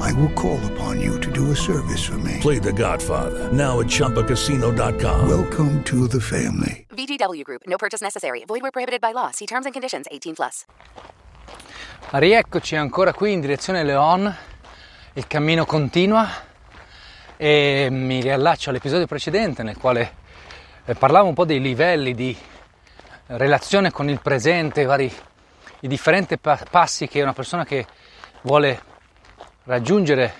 I will call upon you to do a service for me. Play The Godfather now at ChumbaCasino.com. Welcome to the family. VGW Group. No purchase necessary. Void where prohibited by law. See terms and conditions. 18 plus. Rieccoci ancora qui in direzione Leon. Il cammino continua e mi riallaccio all'episodio precedente nel quale eh, parlavo un po' dei livelli di relazione con il presente, i vari i differenti pa- passi che una persona che vuole raggiungere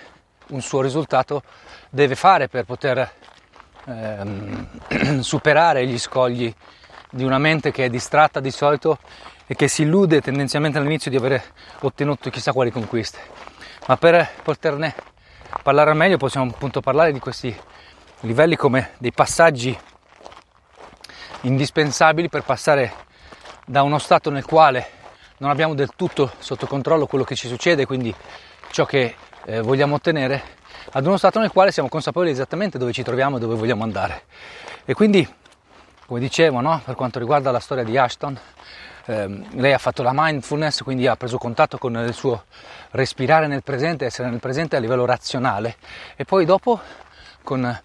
un suo risultato deve fare per poter ehm, superare gli scogli di una mente che è distratta di solito e che si illude tendenzialmente all'inizio di aver ottenuto chissà quali conquiste. Ma per poterne parlare meglio possiamo appunto parlare di questi livelli come dei passaggi indispensabili per passare da uno stato nel quale non abbiamo del tutto sotto controllo quello che ci succede, quindi ciò che eh, vogliamo ottenere, ad uno stato nel quale siamo consapevoli esattamente dove ci troviamo e dove vogliamo andare. E quindi, come dicevo, no, per quanto riguarda la storia di Ashton, ehm, lei ha fatto la mindfulness, quindi ha preso contatto con il suo respirare nel presente, essere nel presente a livello razionale e poi dopo con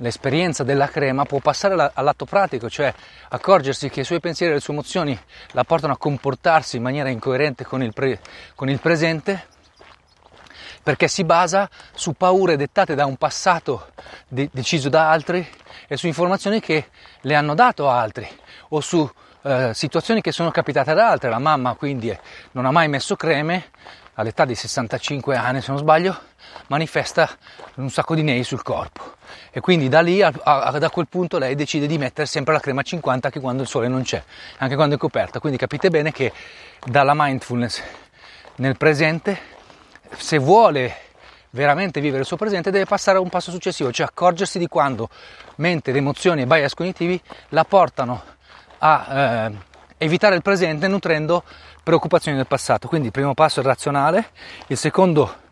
l'esperienza della crema può passare all'atto pratico, cioè accorgersi che i suoi pensieri e le sue emozioni la portano a comportarsi in maniera incoerente con il, pre- con il presente, perché si basa su paure dettate da un passato de- deciso da altri e su informazioni che le hanno dato altri o su eh, situazioni che sono capitate ad altre. La mamma quindi non ha mai messo creme, all'età di 65 anni se non sbaglio, manifesta un sacco di nei sul corpo e quindi da lì a, a, da quel punto lei decide di mettere sempre la crema 50 anche quando il sole non c'è, anche quando è coperta. Quindi capite bene che dalla mindfulness nel presente, se vuole veramente vivere il suo presente, deve passare a un passo successivo, cioè accorgersi di quando mente, emozioni e bias cognitivi la portano a eh, evitare il presente nutrendo preoccupazioni del passato. Quindi il primo passo è razionale, il secondo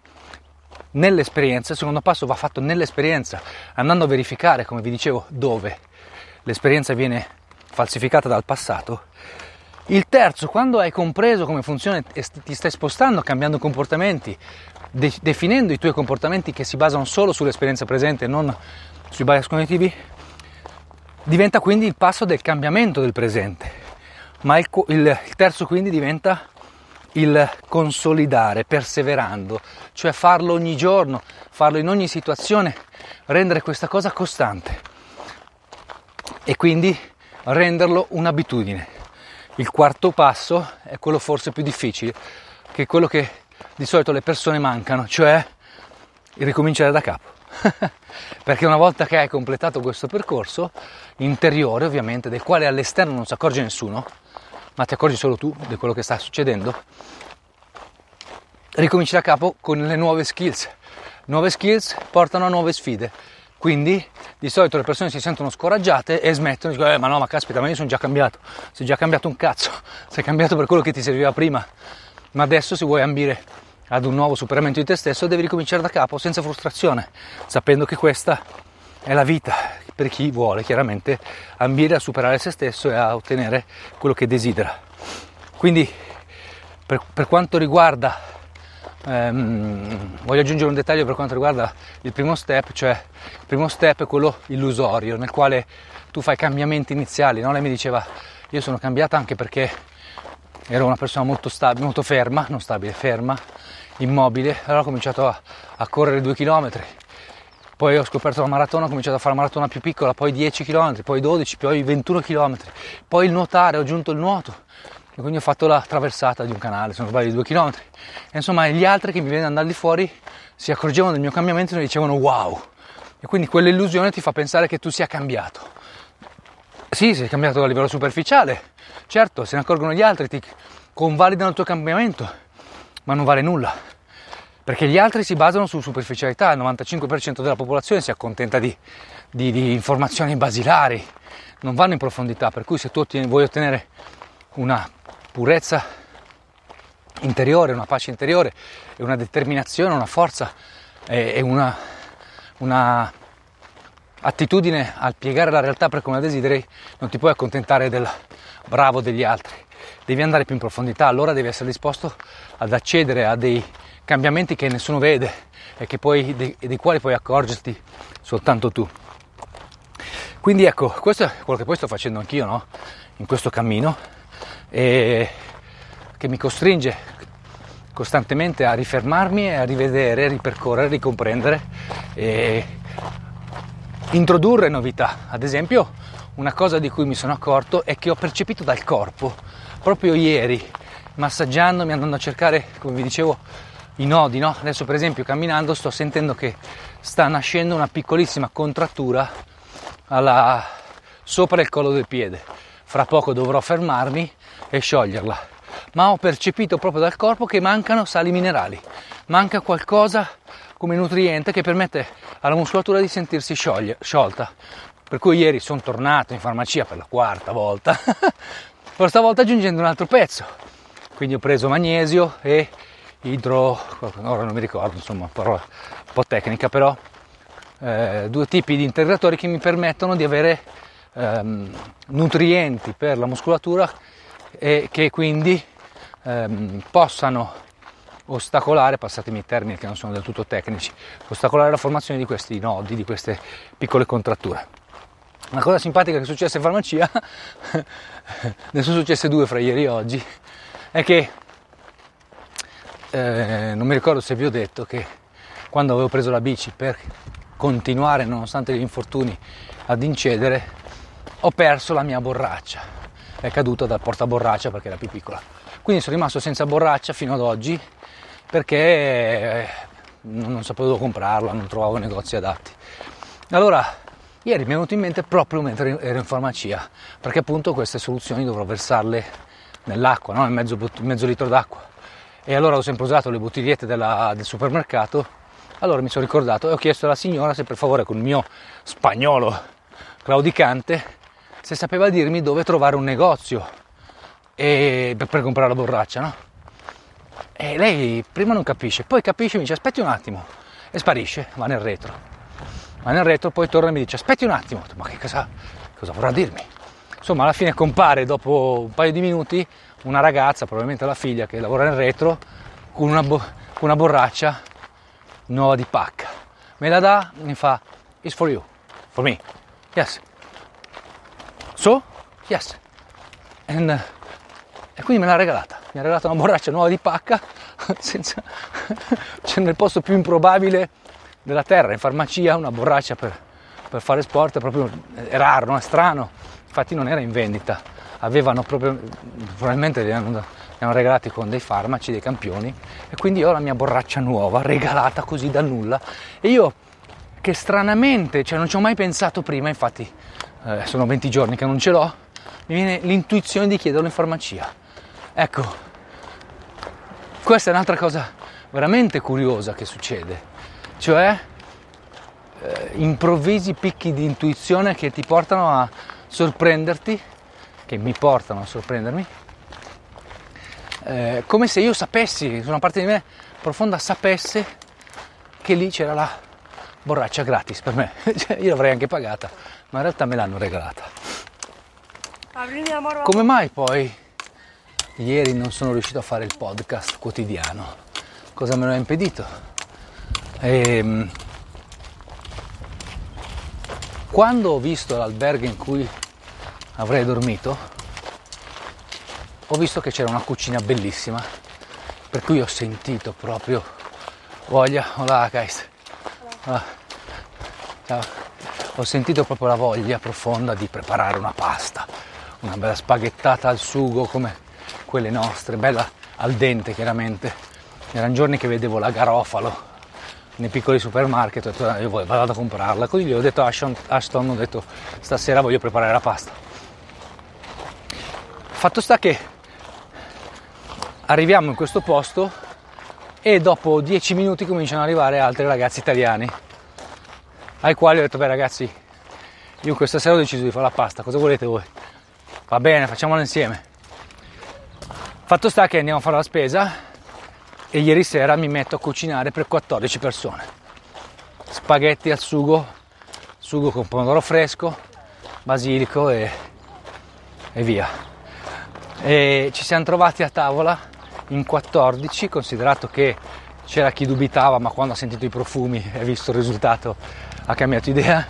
nell'esperienza, il secondo passo va fatto nell'esperienza, andando a verificare, come vi dicevo, dove l'esperienza viene falsificata dal passato. Il terzo, quando hai compreso come funziona e ti stai spostando, cambiando comportamenti, de- definendo i tuoi comportamenti che si basano solo sull'esperienza presente e non sui bias cognitivi, diventa quindi il passo del cambiamento del presente. Ma il, il, il terzo quindi diventa il consolidare perseverando, cioè farlo ogni giorno, farlo in ogni situazione, rendere questa cosa costante e quindi renderlo un'abitudine. Il quarto passo è quello forse più difficile, che è quello che di solito le persone mancano, cioè il ricominciare da capo. Perché una volta che hai completato questo percorso interiore, ovviamente, del quale all'esterno non si accorge nessuno, ma ti accorgi solo tu di quello che sta succedendo, ricominci da capo con le nuove skills. Nuove skills portano a nuove sfide. Quindi di solito le persone si sentono scoraggiate e smettono di dire eh, ma no ma caspita ma io sono già cambiato, sei già cambiato un cazzo, sei cambiato per quello che ti serviva prima, ma adesso se vuoi ambire ad un nuovo superamento di te stesso devi ricominciare da capo senza frustrazione, sapendo che questa è la vita per chi vuole chiaramente ambire a superare se stesso e a ottenere quello che desidera. Quindi per, per quanto riguarda, ehm, voglio aggiungere un dettaglio per quanto riguarda il primo step, cioè il primo step è quello illusorio, nel quale tu fai cambiamenti iniziali. No? Lei mi diceva, io sono cambiata anche perché ero una persona molto stabile, molto ferma, non stabile, ferma, immobile, allora ho cominciato a, a correre due chilometri poi ho scoperto la maratona, ho cominciato a fare la maratona più piccola, poi 10 km, poi 12, poi 21 km, poi il nuotare, ho aggiunto il nuoto e quindi ho fatto la traversata di un canale, sono sbaglio di 2 km. E insomma gli altri che mi vedono andare di fuori si accorgevano del mio cambiamento e mi dicevano wow. E quindi quell'illusione ti fa pensare che tu sia cambiato. Sì, sei cambiato a livello superficiale, certo, se ne accorgono gli altri, ti convalidano il tuo cambiamento, ma non vale nulla. Perché gli altri si basano su superficialità, il 95% della popolazione si accontenta di, di, di informazioni basilari, non vanno in profondità, per cui se tu vuoi ottenere una purezza interiore, una pace interiore e una determinazione, una forza e, una, una attitudine al piegare la realtà per come la desideri, non ti puoi accontentare del bravo degli altri. Devi andare più in profondità, allora devi essere disposto ad accedere a dei cambiamenti che nessuno vede e poi, dei, dei quali puoi accorgerti soltanto tu. Quindi ecco, questo è quello che poi sto facendo anch'io, no? In questo cammino e che mi costringe costantemente a rifermarmi e a rivedere, ripercorrere, ricomprendere e introdurre novità. Ad esempio, una cosa di cui mi sono accorto è che ho percepito dal corpo, proprio ieri, massaggiandomi, andando a cercare, come vi dicevo, i nodi, no? Adesso per esempio camminando sto sentendo che sta nascendo una piccolissima contrattura alla... sopra il collo del piede. Fra poco dovrò fermarmi e scioglierla. Ma ho percepito proprio dal corpo che mancano sali minerali, manca qualcosa come nutriente che permette alla muscolatura di sentirsi scioglie, sciolta. Per cui ieri sono tornato in farmacia per la quarta volta, però stavolta aggiungendo un altro pezzo. Quindi ho preso magnesio e idro, ora non mi ricordo, insomma, parola un po' tecnica, però eh, due tipi di integratori che mi permettono di avere ehm, nutrienti per la muscolatura e che quindi ehm, possano ostacolare, passatemi i termini che non sono del tutto tecnici, ostacolare la formazione di questi nodi, di queste piccole contratture. Una cosa simpatica che è successa in farmacia, ne sono successe due fra ieri e oggi, è che eh, non mi ricordo se vi ho detto che quando avevo preso la bici per continuare nonostante gli infortuni ad incedere, ho perso la mia borraccia. È caduta dal portaborraccia perché era più piccola. Quindi sono rimasto senza borraccia fino ad oggi perché eh, non sapevo dove comprarla, non trovavo negozi adatti. Allora, ieri mi è venuto in mente proprio mentre ero in farmacia, perché appunto queste soluzioni dovrò versarle nell'acqua, no? nel mezzo, mezzo litro d'acqua. E allora ho sempre usato le bottigliette della, del supermercato. Allora mi sono ricordato e ho chiesto alla signora se per favore con il mio spagnolo claudicante se sapeva dirmi dove trovare un negozio e, per, per, comprare la borraccia, no? E lei prima non capisce, poi capisce, mi dice aspetti un attimo e sparisce, va nel retro. Va nel retro, poi torna e mi dice aspetti un attimo, ma che cosa, cosa vorrà dirmi? Insomma, alla fine compare dopo un paio di minuti una ragazza, probabilmente la figlia che lavora nel retro, con una, bo- con una borraccia nuova di pacca. Me la dà, mi fa, it's for you, for me, yes. Yes. And, uh, e quindi me l'ha regalata. Mi ha regalato una borraccia nuova di pacca, senza... c'è nel posto più improbabile della terra, in farmacia, una borraccia per, per fare sport, è proprio è raro, no? è strano. Infatti non era in vendita, avevano proprio, probabilmente li hanno, li hanno regalati con dei farmaci, dei campioni, e quindi ho la mia borraccia nuova, regalata così da nulla. E io, che stranamente, cioè non ci ho mai pensato prima, infatti eh, sono 20 giorni che non ce l'ho, mi viene l'intuizione di chiederlo in farmacia. Ecco, questa è un'altra cosa veramente curiosa che succede, cioè eh, improvvisi picchi di intuizione che ti portano a sorprenderti, che mi portano a sorprendermi, eh, come se io sapessi, una parte di me profonda sapesse che lì c'era la borraccia gratis per me, cioè, io l'avrei anche pagata, ma in realtà me l'hanno regalata. Come mai poi ieri non sono riuscito a fare il podcast quotidiano? Cosa me lo ha impedito? E, ehm, quando ho visto l'albergo in cui avrei dormito, ho visto che c'era una cucina bellissima, per cui ho sentito proprio voglia, hola guys, hola. Cioè, ho sentito proprio la voglia profonda di preparare una pasta, una bella spaghettata al sugo come quelle nostre, bella al dente chiaramente. Erano giorni che vedevo la garofalo nei piccoli supermarket, ho detto io vado a comprarla, così gli ho detto a Ashton, Ashton ho detto stasera voglio preparare la pasta. Fatto sta che arriviamo in questo posto e dopo dieci minuti cominciano ad arrivare altri ragazzi italiani ai quali ho detto beh ragazzi io questa sera ho deciso di fare la pasta cosa volete voi va bene facciamola insieme. Fatto sta che andiamo a fare la spesa e ieri sera mi metto a cucinare per 14 persone. Spaghetti al sugo sugo con pomodoro fresco basilico e, e via. E ci siamo trovati a tavola in 14, considerato che c'era chi dubitava, ma quando ha sentito i profumi e visto il risultato ha cambiato idea,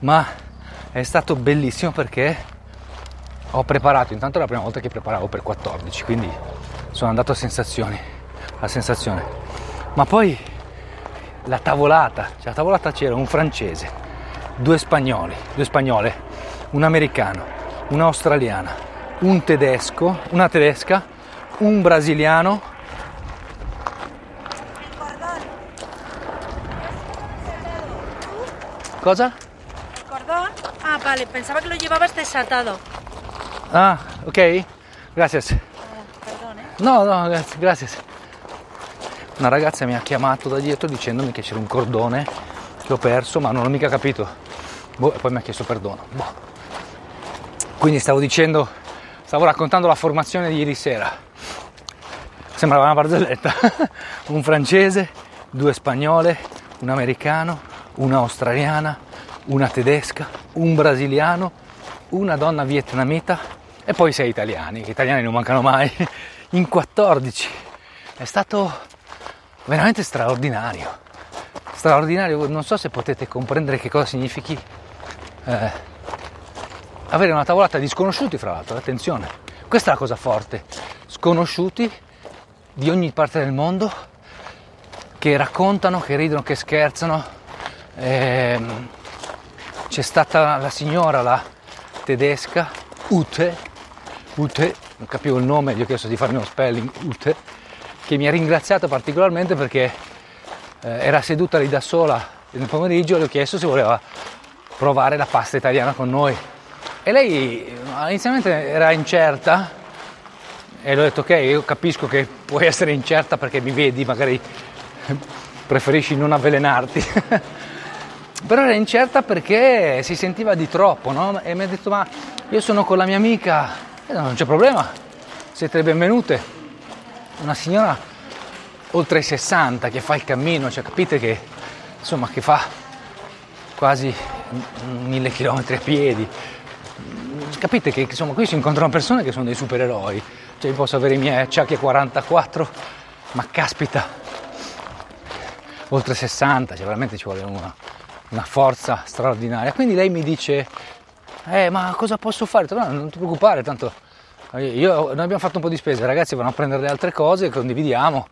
ma è stato bellissimo perché ho preparato, intanto la prima volta che preparavo per 14, quindi sono andato a sensazioni, a sensazione. Ma poi la tavolata, cioè la tavolata c'era un francese, due spagnoli, due spagnole, un americano, un'australiana, un tedesco, una tedesca un brasiliano. Cosa? ¿Cordón? Ah, vale, pensaba que lo llevabas desatado. Ah, ok, gracias. ¿eh? No, no, grazie, grazie. Una ragazza mi ha chiamato da dietro dicendomi che c'era un cordone che ho perso, ma non ho mica capito. Boh, e poi mi ha chiesto perdono. Boh. Quindi stavo dicendo, stavo raccontando la formazione di ieri sera sembrava una barzelletta, un francese, due spagnole, un americano, una australiana, una tedesca, un brasiliano, una donna vietnamita e poi sei italiani, che italiani non mancano mai, in 14. È stato veramente straordinario, straordinario, non so se potete comprendere che cosa significhi eh, avere una tavolata di sconosciuti, fra l'altro, attenzione, questa è la cosa forte, sconosciuti di ogni parte del mondo che raccontano, che ridono, che scherzano. Ehm, c'è stata la signora, la tedesca, Ute, Ute, non capivo il nome, gli ho chiesto di farmi uno spelling, Ute, che mi ha ringraziato particolarmente perché eh, era seduta lì da sola nel pomeriggio, le ho chiesto se voleva provare la pasta italiana con noi. E lei inizialmente era incerta, e le ho detto ok, io capisco che puoi essere incerta perché mi vedi, magari preferisci non avvelenarti. Però era incerta perché si sentiva di troppo, no? E mi ha detto ma io sono con la mia amica, e no, non c'è problema, siete benvenute. Una signora oltre i 60 che fa il cammino, cioè capite che insomma che fa quasi mille chilometri a piedi. Capite che insomma qui si incontrano persone che sono dei supereroi cioè posso avere i miei acciacchi 44, ma caspita, oltre 60, cioè veramente ci vuole una, una forza straordinaria. Quindi lei mi dice, eh ma cosa posso fare? No, non ti preoccupare, tanto io, noi abbiamo fatto un po' di spese, ragazzi vanno a prendere le altre cose, condividiamo.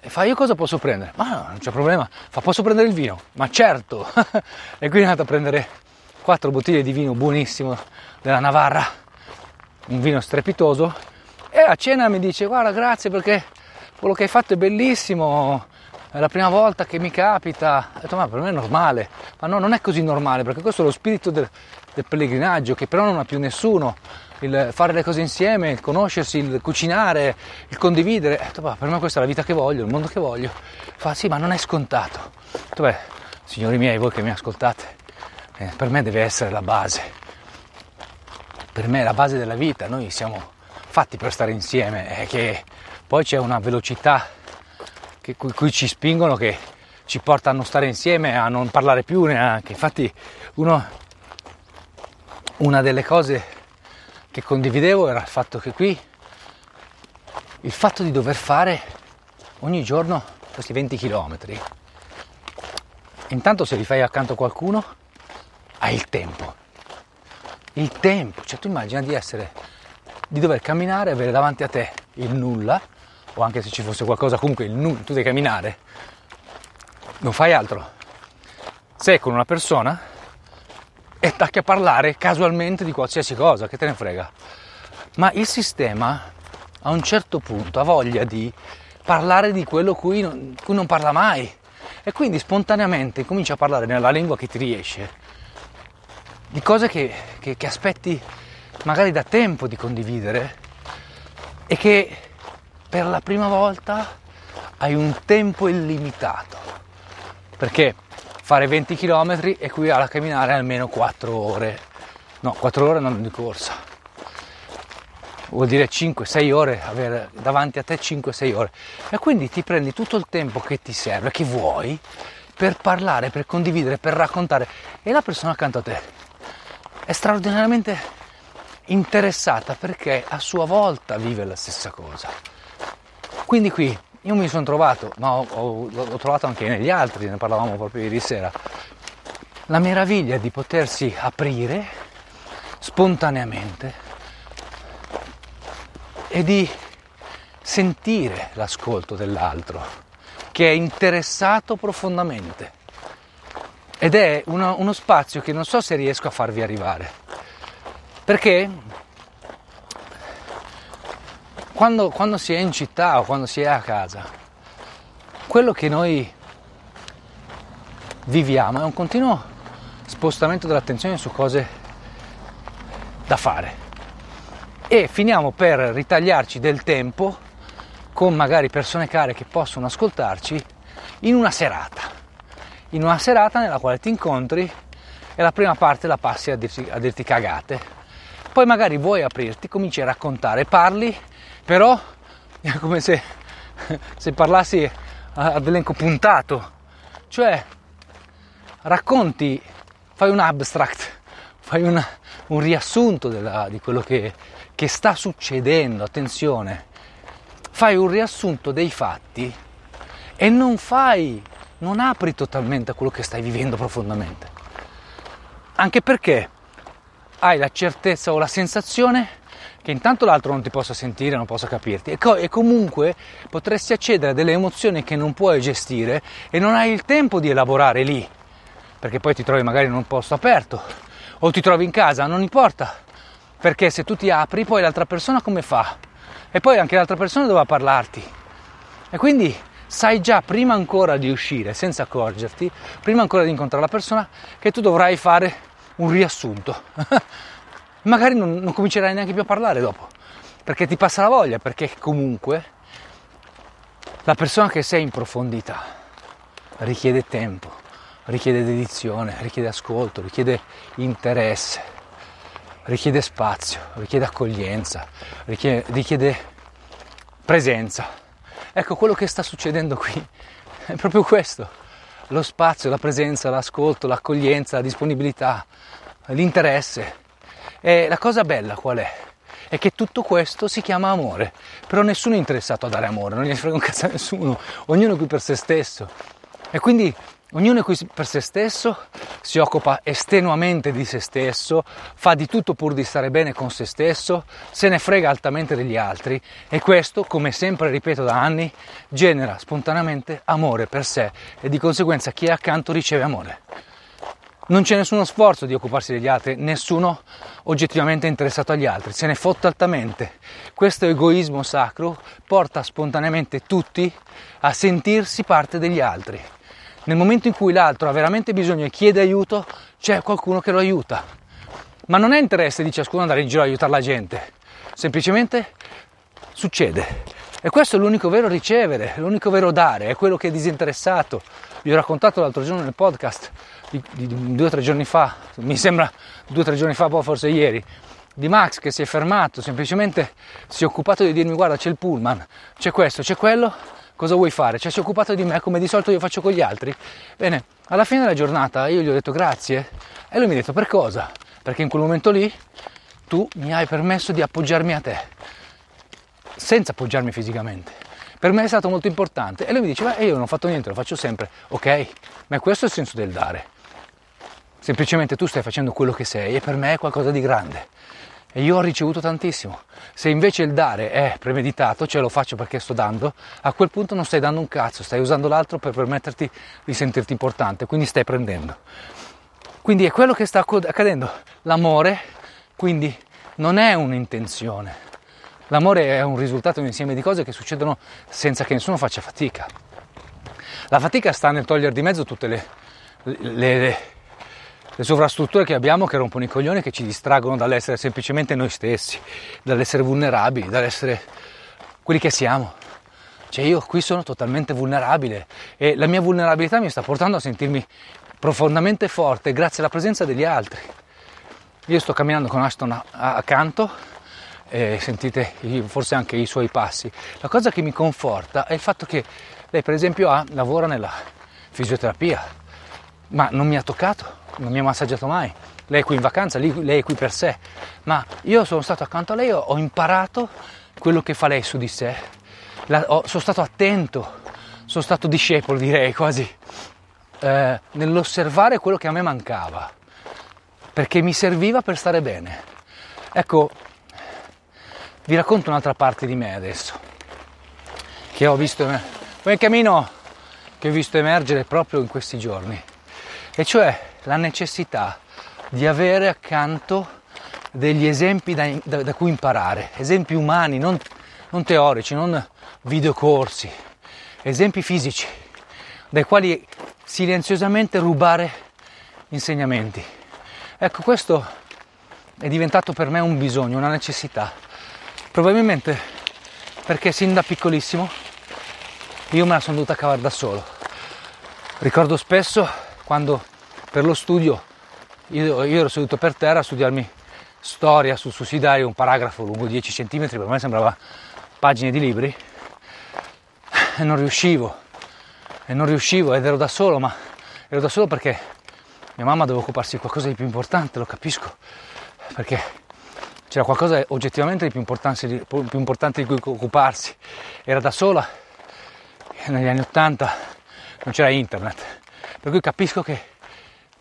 E fa, io cosa posso prendere? Ma no, non c'è problema. Fa, posso prendere il vino? Ma certo! e quindi è andato a prendere quattro bottiglie di vino buonissimo della Navarra, un vino strepitoso, e a cena mi dice guarda grazie perché quello che hai fatto è bellissimo, è la prima volta che mi capita. Ho detto ma per me è normale, ma no non è così normale perché questo è lo spirito del, del pellegrinaggio che però non ha più nessuno. Il fare le cose insieme, il conoscersi, il cucinare, il condividere. Per me questa è la vita che voglio, il mondo che voglio. Fa sì, ma non è scontato. Beh, signori miei, voi che mi ascoltate, eh, per me deve essere la base. Per me è la base della vita. Noi siamo fatti per stare insieme, è che poi c'è una velocità che, cui, cui, ci spingono che ci porta a non stare insieme, a non parlare più neanche. Infatti uno, una delle cose che condividevo era il fatto che qui il fatto di dover fare ogni giorno questi 20 km, intanto se li fai accanto a qualcuno hai il tempo. Il tempo, cioè tu immagina di essere di dover camminare e avere davanti a te il nulla, o anche se ci fosse qualcosa, comunque il nulla, tu devi camminare, non fai altro. sei con una persona e attacchi a parlare casualmente di qualsiasi cosa, che te ne frega. Ma il sistema a un certo punto ha voglia di parlare di quello cui non, cui non parla mai. E quindi spontaneamente comincia a parlare nella lingua che ti riesce. Di cose che, che, che aspetti magari da tempo di condividere e che per la prima volta hai un tempo illimitato. Perché fare 20 km equivale a camminare almeno 4 ore no 4 ore non di corsa vuol dire 5-6 ore, avere davanti a te 5-6 ore. E quindi ti prendi tutto il tempo che ti serve, che vuoi, per parlare, per condividere, per raccontare. E la persona accanto a te è straordinariamente interessata perché a sua volta vive la stessa cosa. Quindi qui io mi sono trovato, ma ho, ho, l'ho trovato anche negli altri, ne parlavamo proprio ieri sera, la meraviglia di potersi aprire spontaneamente e di sentire l'ascolto dell'altro che è interessato profondamente. Ed è uno, uno, spazio che non so se riesco a farvi arrivare. Perché quando, quando si è in città o quando si è a casa quello che noi viviamo è un continuo spostamento dell'attenzione su cose da fare e finiamo per ritagliarci del tempo con magari persone care che possono ascoltarci in una serata. In una serata nella quale ti incontri e la prima parte la passi a dirti, a dirti cagate. Poi magari vuoi aprirti, cominci a raccontare, parli, però è come se, se parlassi ad elenco puntato, cioè racconti, fai un abstract, fai una, un riassunto della, di quello che, che sta succedendo, attenzione, fai un riassunto dei fatti e non fai, non apri totalmente a quello che stai vivendo profondamente. Anche perché hai la certezza o la sensazione che intanto l'altro non ti possa sentire, non possa capirti e, co- e, comunque potresti accedere a delle emozioni che non puoi gestire e non hai il tempo di elaborare lì, perché poi ti trovi magari in un posto aperto o ti trovi in casa, non importa, perché se tu ti apri, poi l'altra persona come fa? E poi anche l'altra persona doveva parlarti. E quindi sai già prima ancora di uscire, senza accorgerti, prima ancora di incontrare la persona, che tu dovrai fare un riassunto. Magari non, non comincerai neanche più a parlare dopo, perché ti passa la voglia, perché comunque la persona che sei in profondità richiede tempo, richiede dedizione, richiede ascolto, richiede interesse richiede spazio, richiede accoglienza, richiede, richiede presenza. Ecco, quello che sta succedendo qui è proprio questo, lo spazio, la presenza, l'ascolto, l'accoglienza, la disponibilità, l'interesse. E la cosa bella qual è? È che tutto questo si chiama amore, però nessuno è interessato a dare amore, non gli frega un cazzo a nessuno, ognuno è qui per se stesso. E quindi Ognuno è qui per se stesso, si occupa estenuamente di se stesso, fa di tutto pur di stare bene con se stesso, se ne frega altamente degli altri e questo, come sempre ripeto da anni, genera spontaneamente amore per sé e di conseguenza chi è accanto riceve amore. Non c'è nessuno sforzo di occuparsi degli altri, nessuno oggettivamente interessato agli altri, se ne fotte altamente. Questo egoismo sacro porta spontaneamente tutti a sentirsi parte degli altri nel momento in cui l'altro ha veramente bisogno e chiede aiuto, c'è qualcuno che lo aiuta. Ma non è interesse di ciascuno andare in giro a aiutare la gente, semplicemente succede. E questo è l'unico vero ricevere, l'unico vero dare, è quello che è disinteressato. Vi ho raccontato l'altro giorno nel podcast, di, di due o tre giorni fa, mi sembra due o tre giorni fa, poi forse ieri, di Max che si è fermato, semplicemente si è occupato di dirmi guarda c'è il pullman, c'è questo, c'è quello, cosa vuoi fare? Cioè si è occupato di me come di solito io faccio con gli altri. Bene, alla fine della giornata io gli ho detto grazie e lui mi ha detto per cosa? Perché in quel momento lì tu mi hai permesso di appoggiarmi a te, senza appoggiarmi fisicamente. Per me è stato molto importante. E lui mi dice, ma io non ho fatto niente, lo faccio sempre. Ok, ma questo è il senso del dare. Semplicemente tu stai facendo quello che sei e per me è qualcosa di grande. E io ho ricevuto tantissimo. Se invece il dare è premeditato, cioè lo faccio perché sto dando, a quel punto non stai dando un cazzo, stai usando l'altro per permetterti di sentirti importante, quindi stai prendendo. Quindi è quello che sta accadendo. L'amore, quindi, non è un'intenzione. L'amore è un risultato di un insieme di cose che succedono senza che nessuno faccia fatica. La fatica sta nel togliere di mezzo tutte le, le, le, le sovrastrutture che abbiamo che rompono i coglioni, che ci distraggono dall'essere semplicemente noi stessi, dall'essere vulnerabili, dall'essere quelli che siamo. Cioè io qui sono totalmente vulnerabile e la mia vulnerabilità mi sta portando a sentirmi profondamente forte grazie alla presenza degli altri. Io sto camminando con Aston accanto e sentite forse anche i suoi passi. La cosa che mi conforta è il fatto che lei per esempio ha, lavora nella fisioterapia, ma non mi ha toccato, non mi ha massaggiato mai. Lei è qui in vacanza, lei è qui per sé, ma io sono stato accanto a lei, ho imparato quello che fa lei su di sé, La, ho, sono stato attento, sono stato discepolo direi quasi, eh, nell'osservare quello che a me mancava, perché mi serviva per stare bene. Ecco, vi racconto un'altra parte di me adesso, che ho visto quel cammino che ho visto emergere proprio in questi giorni, e cioè la necessità di avere accanto degli esempi da, da, da cui imparare, esempi umani, non, non teorici, non videocorsi, esempi fisici, dai quali silenziosamente rubare insegnamenti. Ecco, questo è diventato per me un bisogno, una necessità. Probabilmente perché sin da piccolissimo io me la sono dovuta cavare da solo. Ricordo spesso quando per lo studio io, io ero seduto per terra a studiarmi storia sul sussidario, un paragrafo lungo 10 cm, per me sembrava pagine di libri, e non riuscivo, e non riuscivo ed ero da solo, ma ero da solo perché mia mamma doveva occuparsi di qualcosa di più importante, lo capisco, perché c'era qualcosa oggettivamente di più importante, di più importante di cui occuparsi, era da sola negli anni 80 non c'era internet, per cui capisco che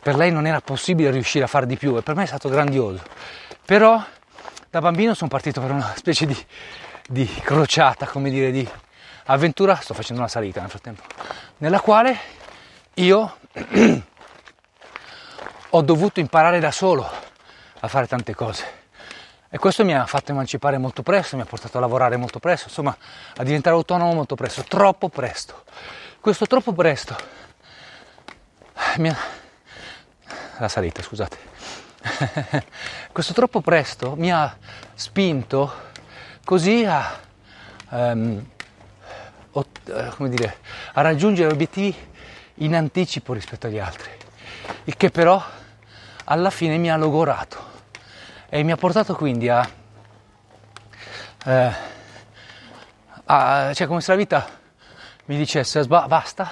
per lei non era possibile riuscire a fare di più e per me è stato grandioso. Però da bambino sono partito per una specie di, di crociata, come dire, di avventura, sto facendo una salita nel frattempo, nella quale io ho dovuto imparare da solo a fare tante cose e questo mi ha fatto emancipare molto presto, mi ha portato a lavorare molto presto, insomma a diventare autonomo molto presto, troppo presto. Questo troppo presto mi ha... La salita, scusate. Questo troppo presto mi ha spinto così a, um, dire, a raggiungere obiettivi in anticipo rispetto agli altri, il che però alla fine mi ha logorato e mi ha portato quindi a, eh, a cioè come se la vita mi dicesse basta,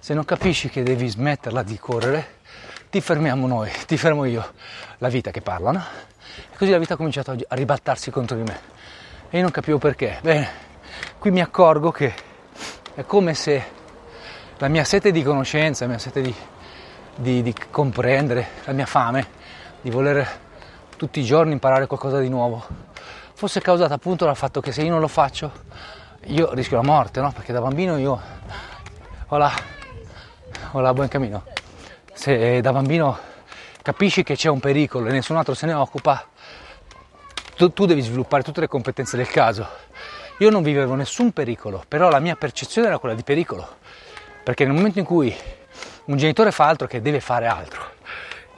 se non capisci che devi smetterla di correre, ti fermiamo noi, ti fermo io, la vita che parla, no? E così la vita ha cominciato a ribaltarsi contro di me e io non capivo perché. Bene, qui mi accorgo che è come se la mia sete di conoscenza, la mia sete di, di, di comprendere, la mia fame di voler tutti i giorni imparare qualcosa di nuovo, fosse causata appunto dal fatto che se io non lo faccio io rischio la morte, no? Perché da bambino io ho la, ho la buon cammino. Se da bambino capisci che c'è un pericolo e nessun altro se ne occupa, tu, tu devi sviluppare tutte le competenze del caso. Io non vivevo nessun pericolo, però la mia percezione era quella di pericolo, perché nel momento in cui un genitore fa altro che deve fare altro,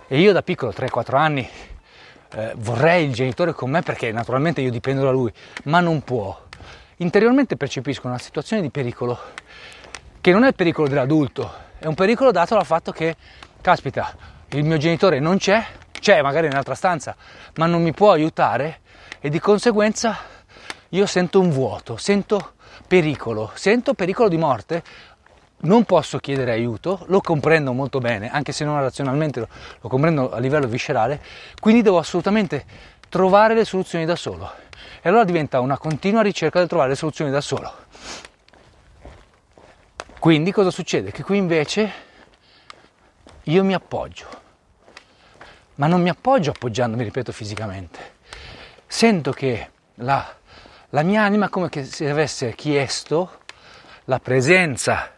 e io da piccolo, 3-4 anni, eh, vorrei il genitore con me perché naturalmente io dipendo da lui, ma non può. Interiormente percepisco una situazione di pericolo che non è il pericolo dell'adulto, è un pericolo dato dal fatto che, caspita, il mio genitore non c'è, c'è magari in un'altra stanza, ma non mi può aiutare e di conseguenza io sento un vuoto, sento pericolo, sento pericolo di morte non posso chiedere aiuto, lo comprendo molto bene, anche se non razionalmente lo, lo comprendo a livello viscerale, quindi devo assolutamente trovare le soluzioni da solo. E allora diventa una continua ricerca del trovare le soluzioni da solo. Quindi cosa succede? Che qui invece io mi appoggio, ma non mi appoggio appoggiandomi, ripeto, fisicamente. sento che la, la mia anima come se avesse chiesto la presenza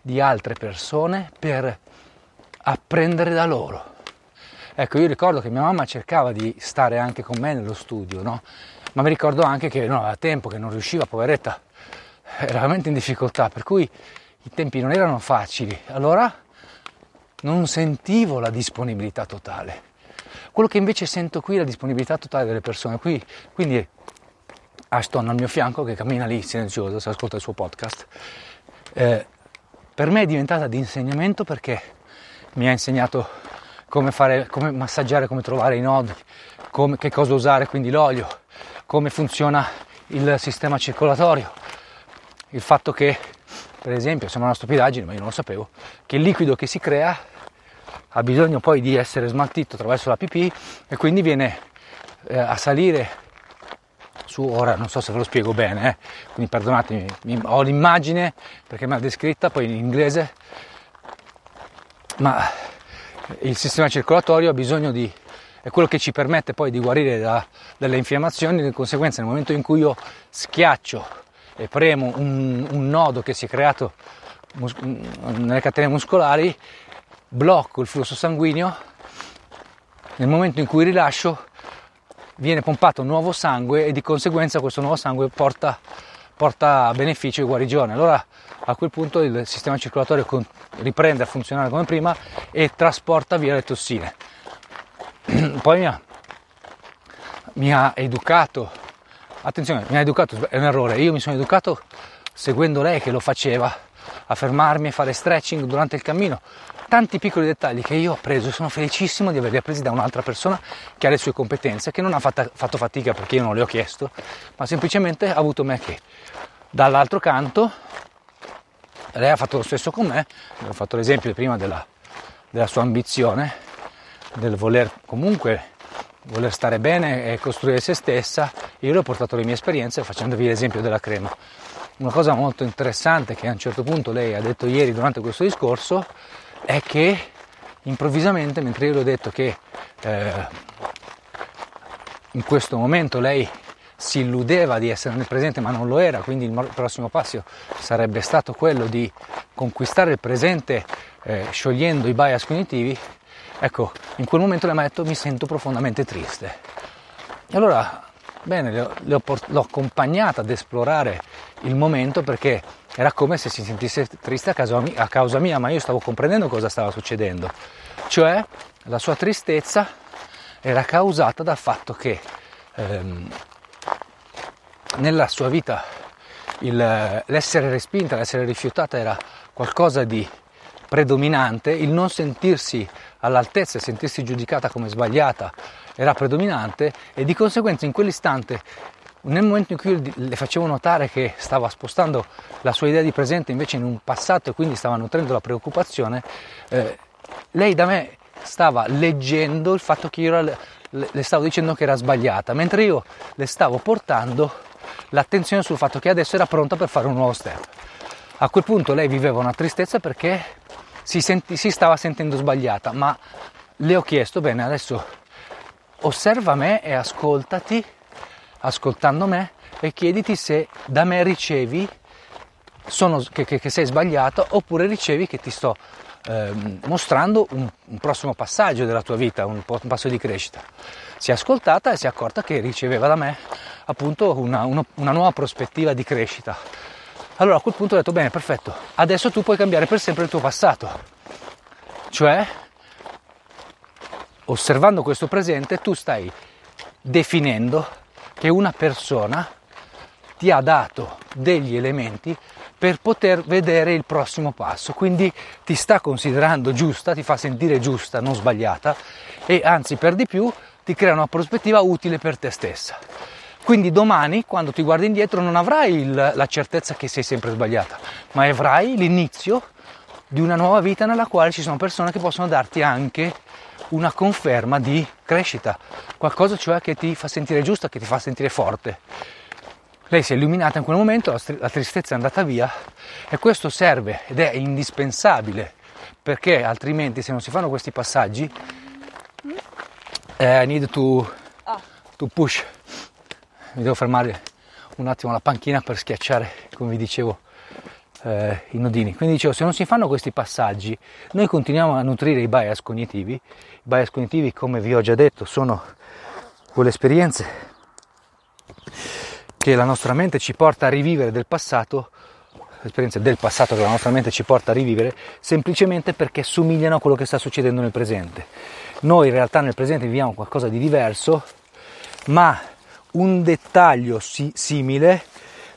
di altre persone per apprendere da loro. Ecco, io ricordo che mia mamma cercava di stare anche con me nello studio, no? Ma mi ricordo anche che no, aveva tempo, che non riusciva, poveretta, era veramente in difficoltà, per cui i tempi non erano facili. Allora non sentivo la disponibilità totale. Quello che invece sento qui è la disponibilità totale delle persone. Qui, quindi Ashton al mio fianco che cammina lì silenzioso, si ascolta il suo podcast. Eh, per me è diventata di insegnamento perché mi ha insegnato come, fare, come massaggiare, come trovare i nodi, come, che cosa usare, quindi l'olio, come funziona il sistema circolatorio, il fatto che, per esempio, sembra una stupidaggine, ma io non lo sapevo, che il liquido che si crea ha bisogno poi di essere smaltito attraverso la pipì e quindi viene eh, a salire su, ora non so se ve lo spiego bene, eh, quindi perdonatemi, ho l'immagine perché me l'ha descritta poi in inglese, ma il sistema circolatorio ha bisogno di, è quello che ci permette poi di guarire da, dalle infiammazioni, di conseguenza nel momento in cui io schiaccio e premo un, un nodo che si è creato mus- nelle catene muscolari, blocco il flusso sanguigno, nel momento in cui rilascio viene pompato nuovo sangue e di conseguenza questo nuovo sangue porta, porta beneficio e guarigione. Allora a quel punto il sistema circolatorio riprende a funzionare come prima e trasporta via le tossine. Poi mi ha, mi ha educato, attenzione, mi ha educato, è un errore, io mi sono educato seguendo lei che lo faceva, a fermarmi e fare stretching durante il cammino, tanti piccoli dettagli che io ho preso sono felicissimo di averli appresi da un'altra persona che ha le sue competenze, che non ha fatta, fatto fatica perché io non le ho chiesto, ma semplicemente ha avuto me che dall'altro canto lei ha fatto lo stesso con me, ho fatto l'esempio prima della, della sua ambizione, del voler comunque voler stare bene e costruire se stessa, io le ho portato le mie esperienze facendovi l'esempio della crema. Una cosa molto interessante che a un certo punto lei ha detto ieri durante questo discorso è che improvvisamente, mentre io le ho detto che eh, in questo momento lei si illudeva di essere nel presente ma non lo era, quindi il prossimo passo sarebbe stato quello di conquistare il presente eh, sciogliendo i bias cognitivi, ecco, in quel momento mi ha detto mi sento profondamente triste. E allora, bene, le ho, le ho port- l'ho accompagnata ad esplorare il momento perché era come se si sentisse triste a causa, mia, a causa mia, ma io stavo comprendendo cosa stava succedendo. Cioè, la sua tristezza era causata dal fatto che ehm, nella sua vita il, l'essere respinta, l'essere rifiutata era qualcosa di predominante, il non sentirsi all'altezza e sentirsi giudicata come sbagliata era predominante e di conseguenza in quell'istante nel momento in cui le facevo notare che stava spostando la sua idea di presente invece in un passato e quindi stava nutrendo la preoccupazione, eh, lei da me stava leggendo il fatto che io le, le stavo dicendo che era sbagliata, mentre io le stavo portando l'attenzione sul fatto che adesso era pronta per fare un nuovo step. A quel punto lei viveva una tristezza perché si, senti, si stava sentendo sbagliata, ma le ho chiesto, bene, adesso osserva me e ascoltati ascoltando me e chiediti se da me ricevi sono, che, che, che, sei sbagliato oppure ricevi che ti sto eh, mostrando un, un, prossimo passaggio della tua vita, un, un, passo di crescita. Si è ascoltata e si è accorta che riceveva da me appunto una, una, una nuova prospettiva di crescita. Allora a quel punto ho detto bene, perfetto, adesso tu puoi cambiare per sempre il tuo passato. Cioè, osservando questo presente, tu stai definendo che una persona ti ha dato degli elementi per poter vedere il prossimo passo, quindi ti sta considerando giusta, ti fa sentire giusta, non sbagliata e anzi per di più ti crea una prospettiva utile per te stessa. Quindi domani, quando ti guardi indietro, non avrai il, la certezza che sei sempre sbagliata, ma avrai l'inizio di una nuova vita nella quale ci sono persone che possono darti anche una conferma di crescita, qualcosa cioè che ti fa sentire giusta, che ti fa sentire forte. Lei si è illuminata in quel momento, la tristezza è andata via e questo serve ed è indispensabile perché altrimenti se non si fanno questi passaggi eh, I need to, to push mi devo fermare un attimo alla panchina per schiacciare, come vi dicevo, eh, i nodini. Quindi dicevo, se non si fanno questi passaggi, noi continuiamo a nutrire i bias cognitivi. I bias cognitivi, come vi ho già detto, sono quelle esperienze che la nostra mente ci porta a rivivere del passato, l'esperienza del passato che la nostra mente ci porta a rivivere, semplicemente perché somigliano a quello che sta succedendo nel presente. Noi in realtà nel presente viviamo qualcosa di diverso, ma un dettaglio si- simile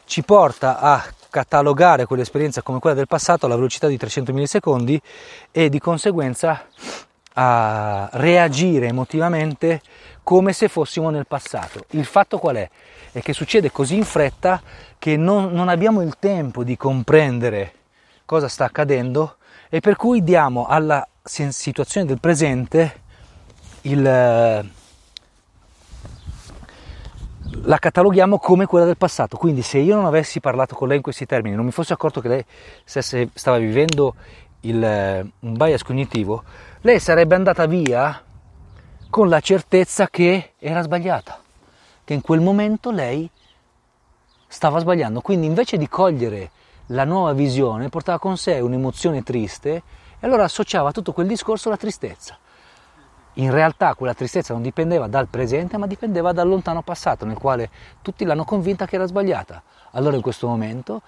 ci porta a catalogare quell'esperienza come quella del passato alla velocità di 300 millisecondi e di conseguenza a reagire emotivamente come se fossimo nel passato. Il fatto qual è? È che succede così in fretta che non, non abbiamo il tempo di comprendere cosa sta accadendo e per cui diamo alla situazione del presente il, la cataloghiamo come quella del passato. Quindi se io non avessi parlato con lei in questi termini, non mi fossi accorto che lei stesse, stava vivendo il, un bias cognitivo, lei sarebbe andata via con la certezza che era sbagliata, che in quel momento lei stava sbagliando. Quindi invece di cogliere la nuova visione, portava con sé un'emozione triste e allora associava tutto quel discorso alla tristezza in realtà quella tristezza non dipendeva dal presente, ma dipendeva dal lontano passato, nel quale tutti l'hanno convinta che era sbagliata. Allora in questo momento,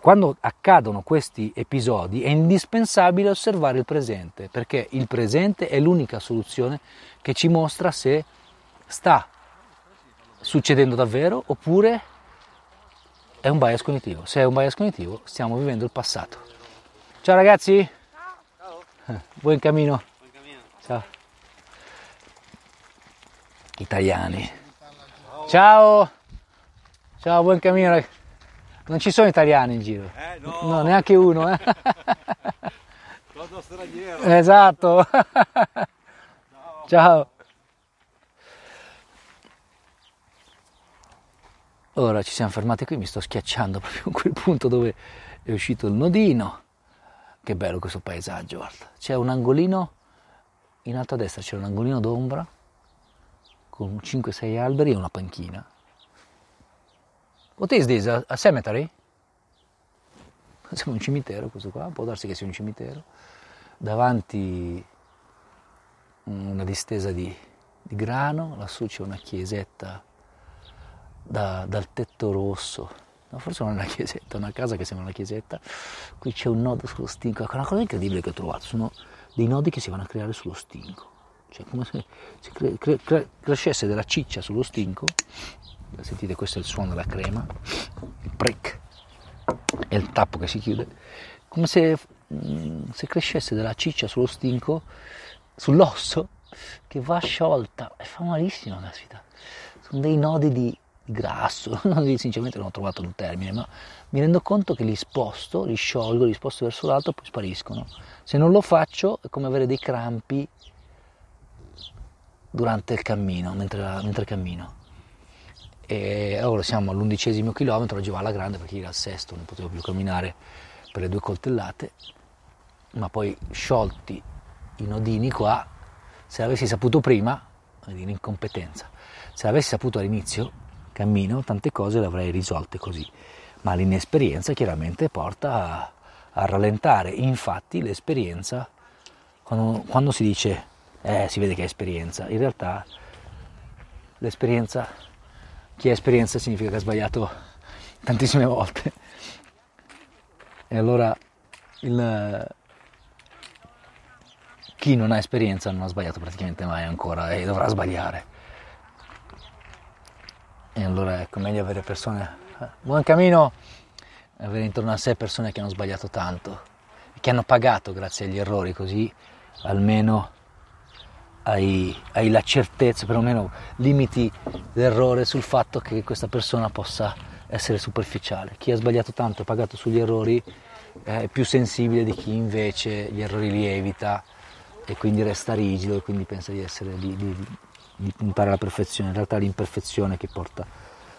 quando accadono questi episodi, è indispensabile osservare il presente, perché il presente è l'unica soluzione che ci mostra se sta succedendo davvero oppure è un bias cognitivo. Se è un bias cognitivo, stiamo vivendo il passato. Ciao ragazzi! Ciao! Buon cammino! Ciao. Italiani. Ciao. Ciao, buon cammino. Non ci sono italiani in giro. Eh, no. no neanche uno. Eh. Todo straniero. Esatto. Ciao. Ora ci siamo fermati qui, mi sto schiacciando proprio in quel punto dove è uscito il nodino. Che bello questo paesaggio, guarda. C'è un angolino in alto a destra c'è un angolino d'ombra con 5-6 alberi e una panchina. What is this? A, a cemetery? Sembra un cimitero questo qua, può darsi che sia un cimitero. Davanti una distesa di, di grano, lassù c'è una chiesetta da, dal tetto rosso. No, forse non è una chiesetta, è una casa che sembra una chiesetta. Qui c'è un nodo sullo stinco. Ecco, una cosa incredibile che ho trovato. Sono dei nodi che si vanno a creare sullo stinco, cioè come se si cre- cre- cre- crescesse della ciccia sullo stinco, sentite questo è il suono della crema, il prick. E il tappo che si chiude, come se, mm, se crescesse della ciccia sullo stinco, sull'osso, che va sciolta. E fa malissimo la vita. Sono dei nodi di, di grasso, sinceramente non ho trovato un termine, ma mi rendo conto che li sposto, li sciolgo, li sposto verso l'alto e poi spariscono. Se non lo faccio è come avere dei crampi durante il cammino, mentre, mentre cammino. E ora siamo all'undicesimo chilometro, oggi va alla grande perché era al sesto, non potevo più camminare per le due coltellate, ma poi sciolti i nodini qua, se l'avessi saputo prima, dire incompetenza, se l'avessi saputo all'inizio, cammino, tante cose le avrei risolte così, ma l'inesperienza chiaramente porta a a rallentare. Infatti l'esperienza, quando, quando si dice eh, si vede che è esperienza, in realtà l'esperienza, chi ha esperienza significa che ha sbagliato tantissime volte. E allora il, chi non ha esperienza non ha sbagliato praticamente mai ancora e dovrà sbagliare. E allora ecco, meglio avere persone... Eh, buon cammino! avere intorno a sé persone che hanno sbagliato tanto che hanno pagato grazie agli errori, così almeno hai, hai la certezza, perlomeno limiti l'errore sul fatto che questa persona possa essere superficiale. Chi ha sbagliato tanto e pagato sugli errori è più sensibile di chi invece gli errori li evita e quindi resta rigido e quindi pensa di, essere, di, di, di puntare alla perfezione. In realtà è l'imperfezione che porta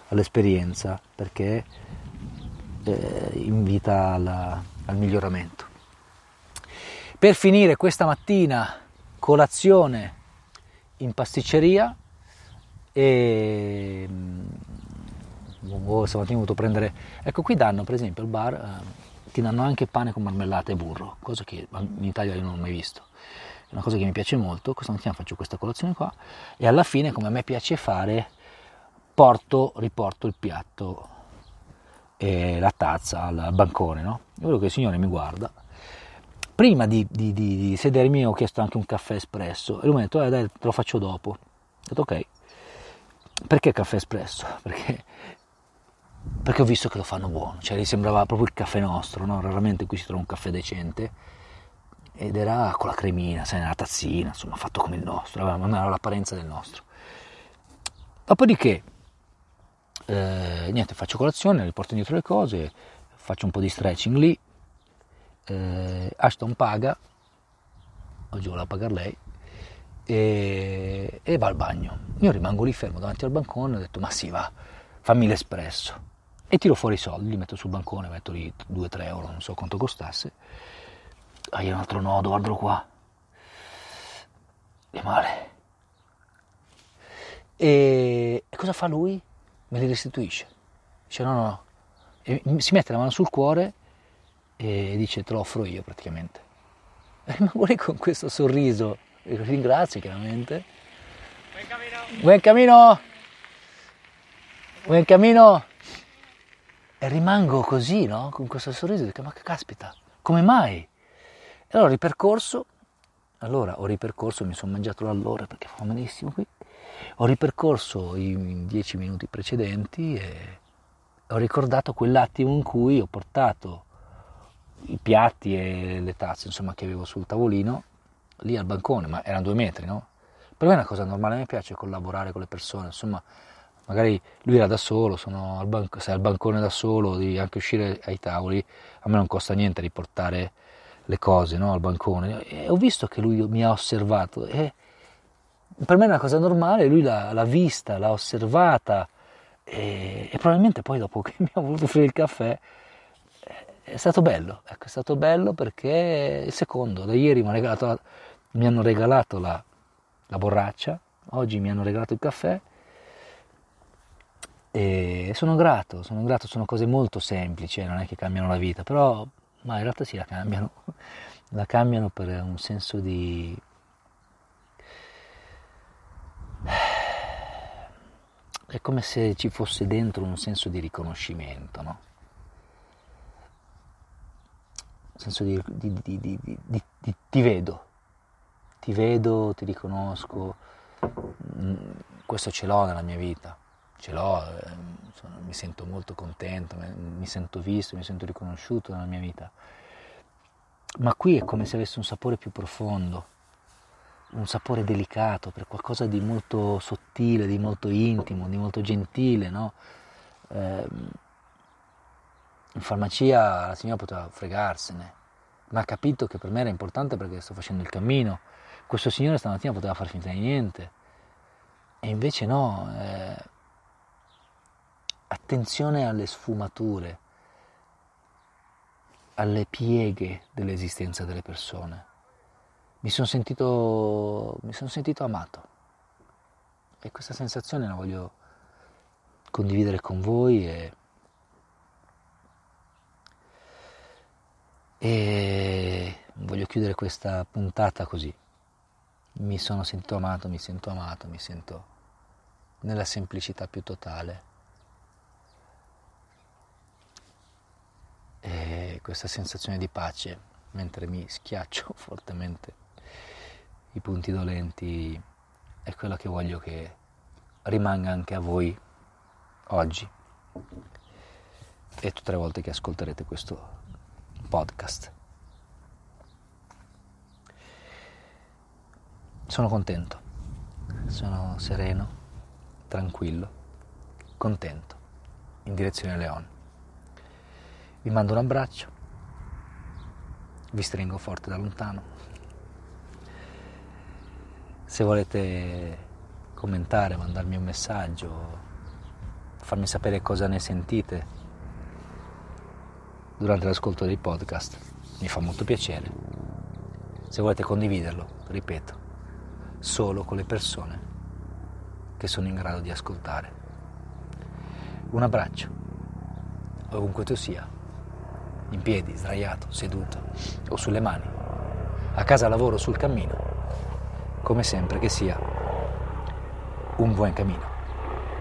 all'esperienza perché eh, invita alla, al miglioramento. Per finire questa mattina colazione in pasticceria e mm, o stamattina ho voluto prendere... Ecco, qui danno, per esempio, al bar, eh, ti danno anche pane con marmellata e burro, cosa che in Italia io non ho mai visto. È una cosa che mi piace molto, questa mattina faccio questa colazione qua e alla fine, come a me piace fare, porto, riporto il piatto e la tazza al bancone, no? Io voglio che il signore mi guarda. Prima di, di, di, di sedermi ho chiesto anche un caffè espresso e lui mi ha detto, eh dai, te lo faccio dopo. Ho detto ok. Perché caffè espresso? Perché, perché ho visto che lo fanno buono, cioè gli sembrava proprio il caffè nostro, no? Raramente qui si trova un caffè decente ed era con la cremina, sai, nella tazzina, insomma, fatto come il nostro, aveva l'apparenza del nostro. Dopodiché, eh, niente, faccio colazione, riporto indietro le cose, faccio un po' di stretching lì, eh, Ashton paga, oggi voleva pagare lei, e, e, va al bagno. Io rimango lì fermo davanti al bancone, ho detto ma sì va, fammi l'espresso. E tiro fuori i soldi, li metto sul bancone, metto lì 2-3 euro, non so quanto costasse. Ah, un altro nodo, guardalo qua. Che male. E, e cosa fa lui? Me li restituisce. Dice no, no, no. E si mette la mano sul cuore e dice te lo offro io praticamente. E rimango lì con questo sorriso ringrazio chiaramente. Buen camino. Buen camino. Buen camino. E rimango così, no? Con questo sorriso, dico, ma che caspita, come mai? E allora ho ripercorso, allora ho ripercorso, mi sono mangiato l'allora perché fa malissimo qui, ho ripercorso i dieci minuti precedenti e ho ricordato quell'attimo in cui ho portato i piatti e le tazze, insomma, che avevo sul tavolino lì al bancone, ma erano due metri, no? Per me è una cosa normale, me piace collaborare con le persone, insomma, magari lui era da solo, sono al banco, sei al bancone da solo, anche uscire ai tavoli, a me non costa niente riportare le cose no, al bancone. E ho visto che lui mi ha osservato e per me è una cosa normale, lui l'ha, l'ha vista, l'ha osservata e, e, probabilmente poi dopo che mi ha voluto offrire il caffè è stato bello, ecco, è stato bello perché il secondo, da ieri mi, regalato, mi hanno regalato la, la, borraccia, oggi mi hanno regalato il caffè e sono grato, sono grato, sono cose molto semplici, eh, non è che cambiano la vita, però ma in realtà sì la cambiano, la cambiano per un senso di... È come se ci fosse dentro un senso di riconoscimento, no? senso di, di, di, di, ti vedo, ti vedo, ti riconosco, mm, questo ce l'ho nella mia vita, ce l'ho, eh, mi sento molto contento, mi sento visto, mi sento riconosciuto nella mia vita. Ma qui è come se avesse un sapore più profondo, un sapore delicato, per qualcosa di molto sottile, di molto intimo, di molto gentile, no? Eh, in farmacia la signora poteva fregarsene, ma ha capito che per me era importante perché sto facendo il cammino. Questo signore stamattina poteva far finta di niente. E invece no, eh, attenzione alle sfumature, alle pieghe dell'esistenza delle persone. Mi sono sentito, mi sono sentito amato e questa sensazione la voglio condividere con voi e E voglio chiudere questa puntata così. Mi sono sentito amato, mi sento amato, mi sento nella semplicità più totale. Questa sensazione di pace mentre mi schiaccio fortemente i punti dolenti è quella che voglio che rimanga anche a voi oggi e tutte le volte che ascolterete questo podcast. Sono contento, sono sereno, tranquillo, contento, in direzione Leon. Vi mando un abbraccio, vi stringo forte da lontano. Se volete commentare, mandarmi un messaggio, farmi sapere cosa ne sentite durante l'ascolto dei podcast. Mi fa molto piacere. Se volete condividerlo, ripeto, solo con le persone che sono in grado di ascoltare. Un abbraccio. ovunque tu sia, in piedi, sdraiato, seduto o sulle mani, a casa, lavoro, sul cammino, come sempre che sia un buon cammino.